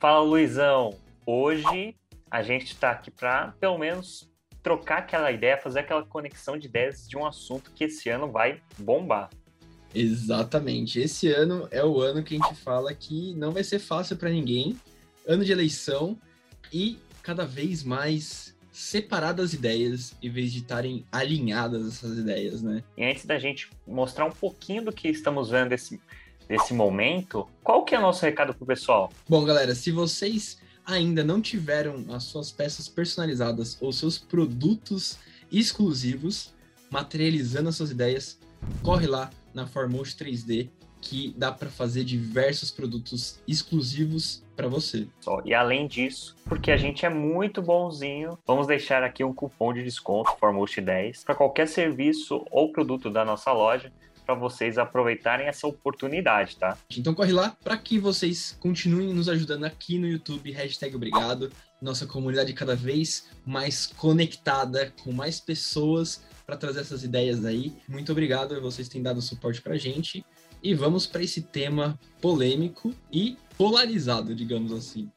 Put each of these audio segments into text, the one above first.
Fala, Luizão. Hoje a gente está aqui para, pelo menos, trocar aquela ideia, fazer aquela conexão de ideias de um assunto que esse ano vai bombar. Exatamente. Esse ano é o ano que a gente fala que não vai ser fácil para ninguém. Ano de eleição e cada vez mais separadas as ideias em vez de estarem alinhadas essas ideias, né? E antes da gente mostrar um pouquinho do que estamos vendo desse, desse momento, qual que é o nosso recado pro pessoal? Bom, galera, se vocês ainda não tiveram as suas peças personalizadas ou seus produtos exclusivos materializando as suas ideias, corre lá na Formosh 3D que dá para fazer diversos produtos exclusivos para você. E além disso, porque a gente é muito bonzinho, vamos deixar aqui um cupom de desconto Formost 10 para qualquer serviço ou produto da nossa loja para vocês aproveitarem essa oportunidade, tá? Então corre lá para que vocês continuem nos ajudando aqui no YouTube, hashtag obrigado, nossa comunidade cada vez mais conectada, com mais pessoas para trazer essas ideias aí. Muito obrigado, vocês têm dado suporte para gente. E vamos para esse tema polêmico e polarizado, digamos assim.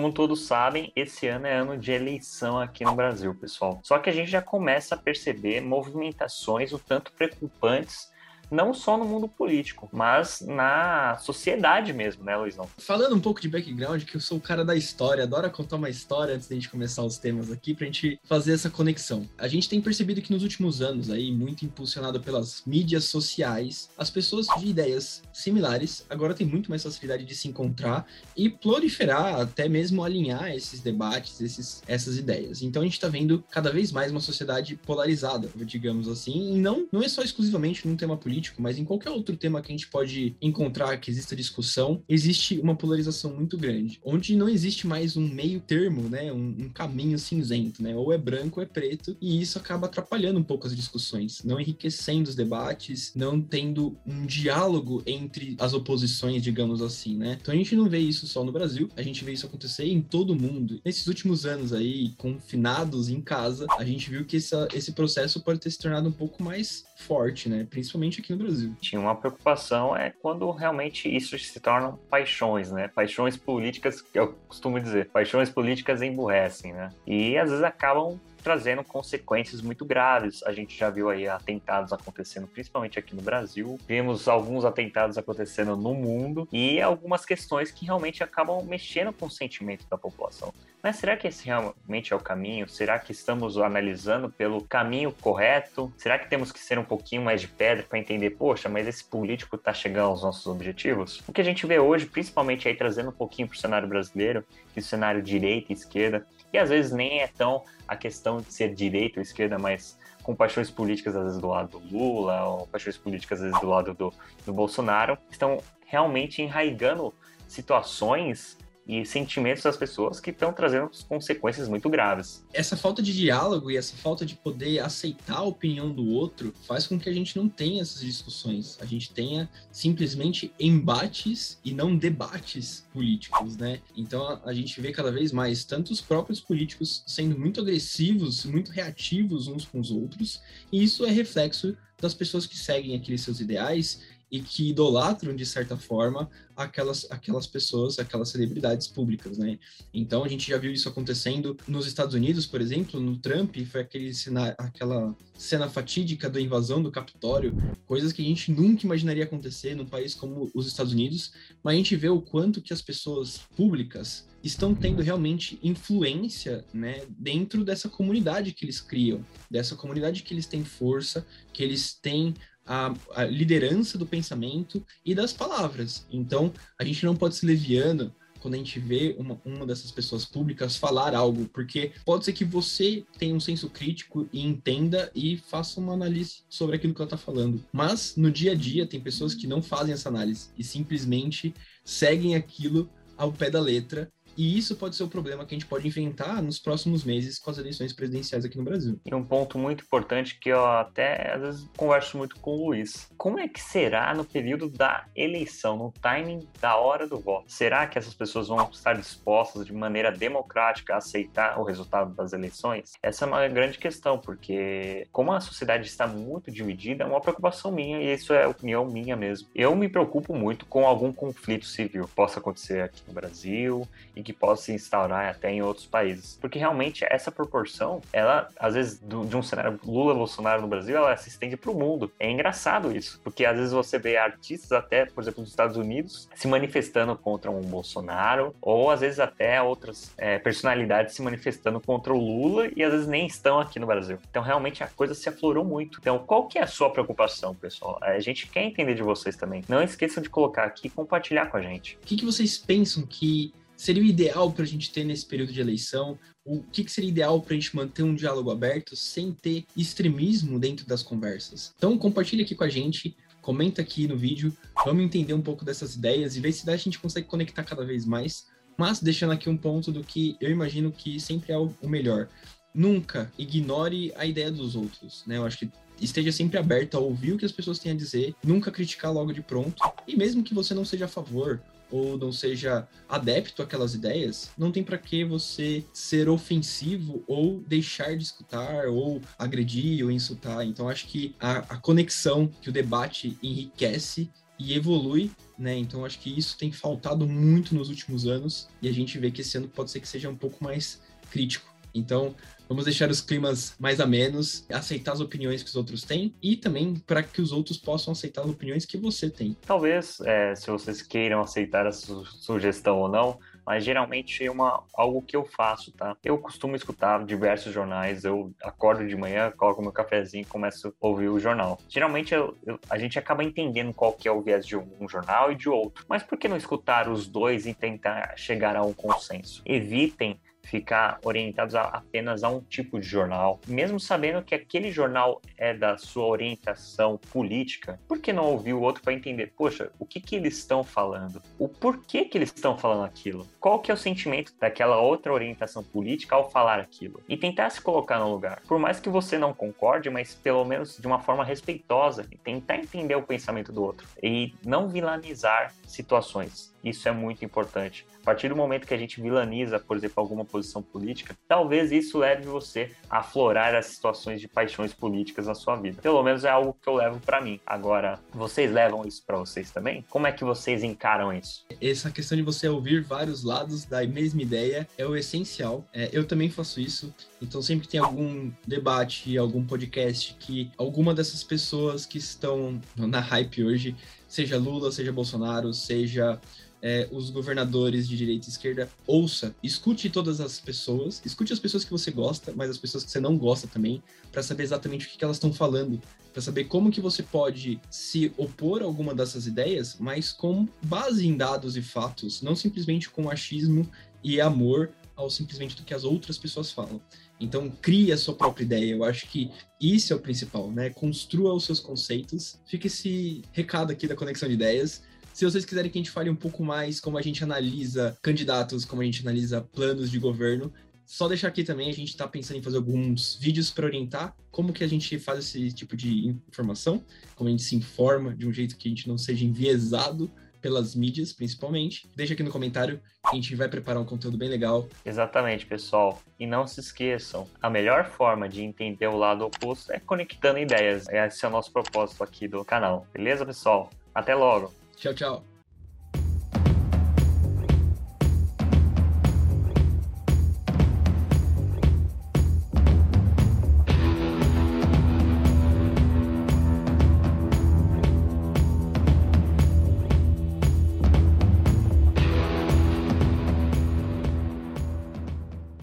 Como todos sabem, esse ano é ano de eleição aqui no Brasil, pessoal. Só que a gente já começa a perceber movimentações o tanto preocupantes não só no mundo político, mas na sociedade mesmo, né, Luizão? Falando um pouco de background, que eu sou o cara da história, adoro contar uma história antes da gente começar os temas aqui, pra gente fazer essa conexão. A gente tem percebido que nos últimos anos, aí, muito impulsionado pelas mídias sociais, as pessoas de ideias similares agora têm muito mais facilidade de se encontrar e proliferar, até mesmo alinhar esses debates, esses, essas ideias. Então a gente tá vendo cada vez mais uma sociedade polarizada, digamos assim, e não, não é só exclusivamente num tema político político, mas em qualquer outro tema que a gente pode encontrar que exista discussão, existe uma polarização muito grande, onde não existe mais um meio termo, né, um, um caminho cinzento, né, ou é branco ou é preto, e isso acaba atrapalhando um pouco as discussões, não enriquecendo os debates, não tendo um diálogo entre as oposições, digamos assim, né. Então a gente não vê isso só no Brasil, a gente vê isso acontecer em todo o mundo. Nesses últimos anos aí, confinados em casa, a gente viu que essa, esse processo pode ter se tornado um pouco mais forte, né, principalmente aqui no Brasil. Tinha uma preocupação é quando realmente isso se tornam paixões, né? Paixões políticas, eu costumo dizer, paixões políticas emburrecem, né? E às vezes acabam trazendo consequências muito graves. A gente já viu aí atentados acontecendo, principalmente aqui no Brasil. Vimos alguns atentados acontecendo no mundo e algumas questões que realmente acabam mexendo com o sentimento da população. Mas será que esse realmente é o caminho? Será que estamos analisando pelo caminho correto? Será que temos que ser um pouquinho mais de pedra para entender, poxa, mas esse político está chegando aos nossos objetivos? O que a gente vê hoje, principalmente aí trazendo um pouquinho para o cenário brasileiro, que o cenário direita e esquerda, e às vezes nem é tão a questão de ser direita ou esquerda, mas com paixões políticas às vezes do lado do Lula, ou paixões políticas às vezes do lado do, do Bolsonaro, estão realmente enraigando situações e sentimentos das pessoas que estão trazendo consequências muito graves. Essa falta de diálogo e essa falta de poder aceitar a opinião do outro faz com que a gente não tenha essas discussões. A gente tenha simplesmente embates e não debates políticos, né? Então a gente vê cada vez mais tanto os próprios políticos sendo muito agressivos, muito reativos uns com os outros, e isso é reflexo das pessoas que seguem aqueles seus ideais e que idolatram, de certa forma, aquelas, aquelas pessoas, aquelas celebridades públicas, né? Então, a gente já viu isso acontecendo nos Estados Unidos, por exemplo, no Trump, foi aquele aquela cena fatídica da invasão do Capitólio, coisas que a gente nunca imaginaria acontecer num país como os Estados Unidos, mas a gente vê o quanto que as pessoas públicas estão tendo realmente influência né, dentro dessa comunidade que eles criam, dessa comunidade que eles têm força, que eles têm a, a, liderança do pensamento e das palavras. Então, a gente não pode ser leviano quando a gente vê uma, uma dessas pessoas públicas falar algo, porque pode ser que você tenha um senso crítico e entenda e faça uma análise sobre aquilo que ela está falando. Mas no dia a dia tem pessoas que não fazem essa análise e simplesmente seguem aquilo ao pé da letra E isso pode ser o problema que a gente pode enfrentar nos próximos meses com as eleições presidenciais aqui no Brasil. E um ponto muito importante que eu até às vezes converso muito com o Luiz. Como é que será no período da eleição, no timing da hora do voto? Será que essas pessoas vão estar dispostas de maneira democrática a aceitar o resultado das eleições? Essa é uma grande questão, porque como a sociedade está muito dividida, é uma preocupação minha e isso é opinião minha mesmo. Eu me preocupo muito com algum conflito civil que possa acontecer aqui no Brasil e que possa se instaurar até em outros países. Porque realmente essa proporção, ela, às vezes, do, de um cenário Lula-Bolsonaro no Brasil, ela se estende para o mundo. É engraçado isso, porque às vezes você vê artistas até, por exemplo, dos Estados Unidos, se manifestando contra um Bolsonaro, ou às vezes até outras é, personalidades se manifestando contra o Lula e às vezes nem estão aqui no Brasil. Então realmente a coisa se aflorou muito. Então qual que é a sua preocupação, pessoal? A gente quer entender de vocês também. Não esqueçam de colocar aqui e compartilhar com a gente. O que, que vocês pensam que seria o ideal para a gente ter nesse período de eleição? O que, que seria ideal para a gente manter um diálogo aberto sem ter extremismo dentro das conversas? Então, compartilhe aqui com a gente, comenta aqui no vídeo, vamos entender um pouco dessas ideias e ver se a gente consegue conectar cada vez mais. Mas deixando aqui um ponto do que eu imagino que sempre é o melhor. Nunca ignore a ideia dos outros, né? Eu acho que esteja sempre aberto a ouvir o que as pessoas têm a dizer, nunca criticar logo de pronto. E mesmo que você não seja a favor ou não seja adepto àquelas ideias, não tem para que você ser ofensivo ou deixar de escutar ou agredir ou insultar. Então acho que a, a conexão que o debate enriquece e evolui, né? Então acho que isso tem faltado muito nos últimos anos e a gente vê que esse ano pode ser que seja um pouco mais crítico. Então, vamos deixar os climas mais amenos, aceitar as opiniões que os outros têm e também para que os outros possam aceitar as opiniões que você tem. Talvez, é, se vocês queiram aceitar a su sugestão ou não, mas geralmente é uma, algo que eu faço, tá? Eu costumo escutar diversos jornais, eu acordo de manhã, coloco meu cafezinho e começo a ouvir o jornal. Geralmente eu, eu, a gente acaba entendendo qual que é o viés de um, um jornal e de outro, mas por que não escutar os dois e tentar chegar a um consenso? Evitem ficar orientados a, apenas a um tipo de jornal, mesmo sabendo que aquele jornal é da sua orientação política, por que não ouvir o outro para entender, poxa, o que que eles estão falando? O porquê que eles estão falando aquilo? Qual que é o sentimento daquela outra orientação política ao falar aquilo? E tentar se colocar no lugar. Por mais que você não concorde, mas pelo menos de uma forma respeitosa, tentar entender o pensamento do outro e não vilanizar situações. Isso é muito importante. A partir do momento que a gente vilaniza, por exemplo, alguma posição política, talvez isso leve você a aflorar as situações de paixões políticas na sua vida. Pelo menos é algo que eu levo para mim. Agora, vocês levam isso para vocês também? Como é que vocês encaram isso? Essa questão de você ouvir vários lados da mesma ideia é o essencial. É, eu também faço isso. Então, sempre que tem algum debate, algum podcast que alguma dessas pessoas que estão na hype hoje, seja Lula, seja Bolsonaro, seja é, os governadores de direita e esquerda, ouça, escute todas as pessoas, escute as pessoas que você gosta, mas as pessoas que você não gosta também, para saber exatamente o que, que elas estão falando, para saber como que você pode se opor a alguma dessas ideias, mas com base em dados e fatos, não simplesmente com achismo e amor ao simplesmente do que as outras pessoas falam. Então, crie a sua própria ideia. Eu acho que isso é o principal, né? Construa os seus conceitos. Fica esse recado aqui da conexão de ideias. Se vocês quiserem que a gente fale um pouco mais como a gente analisa candidatos, como a gente analisa planos de governo, só deixar aqui também, a gente está pensando em fazer alguns vídeos para orientar como que a gente faz esse tipo de informação, como a gente se informa de um jeito que a gente não seja enviesado pelas mídias, principalmente. Deixa aqui no comentário a gente vai preparar um conteúdo bem legal. Exatamente, pessoal. E não se esqueçam, a melhor forma de entender o lado oposto é conectando ideias. Esse é o nosso propósito aqui do canal. Beleza, pessoal? Até logo! Tchau, tchau.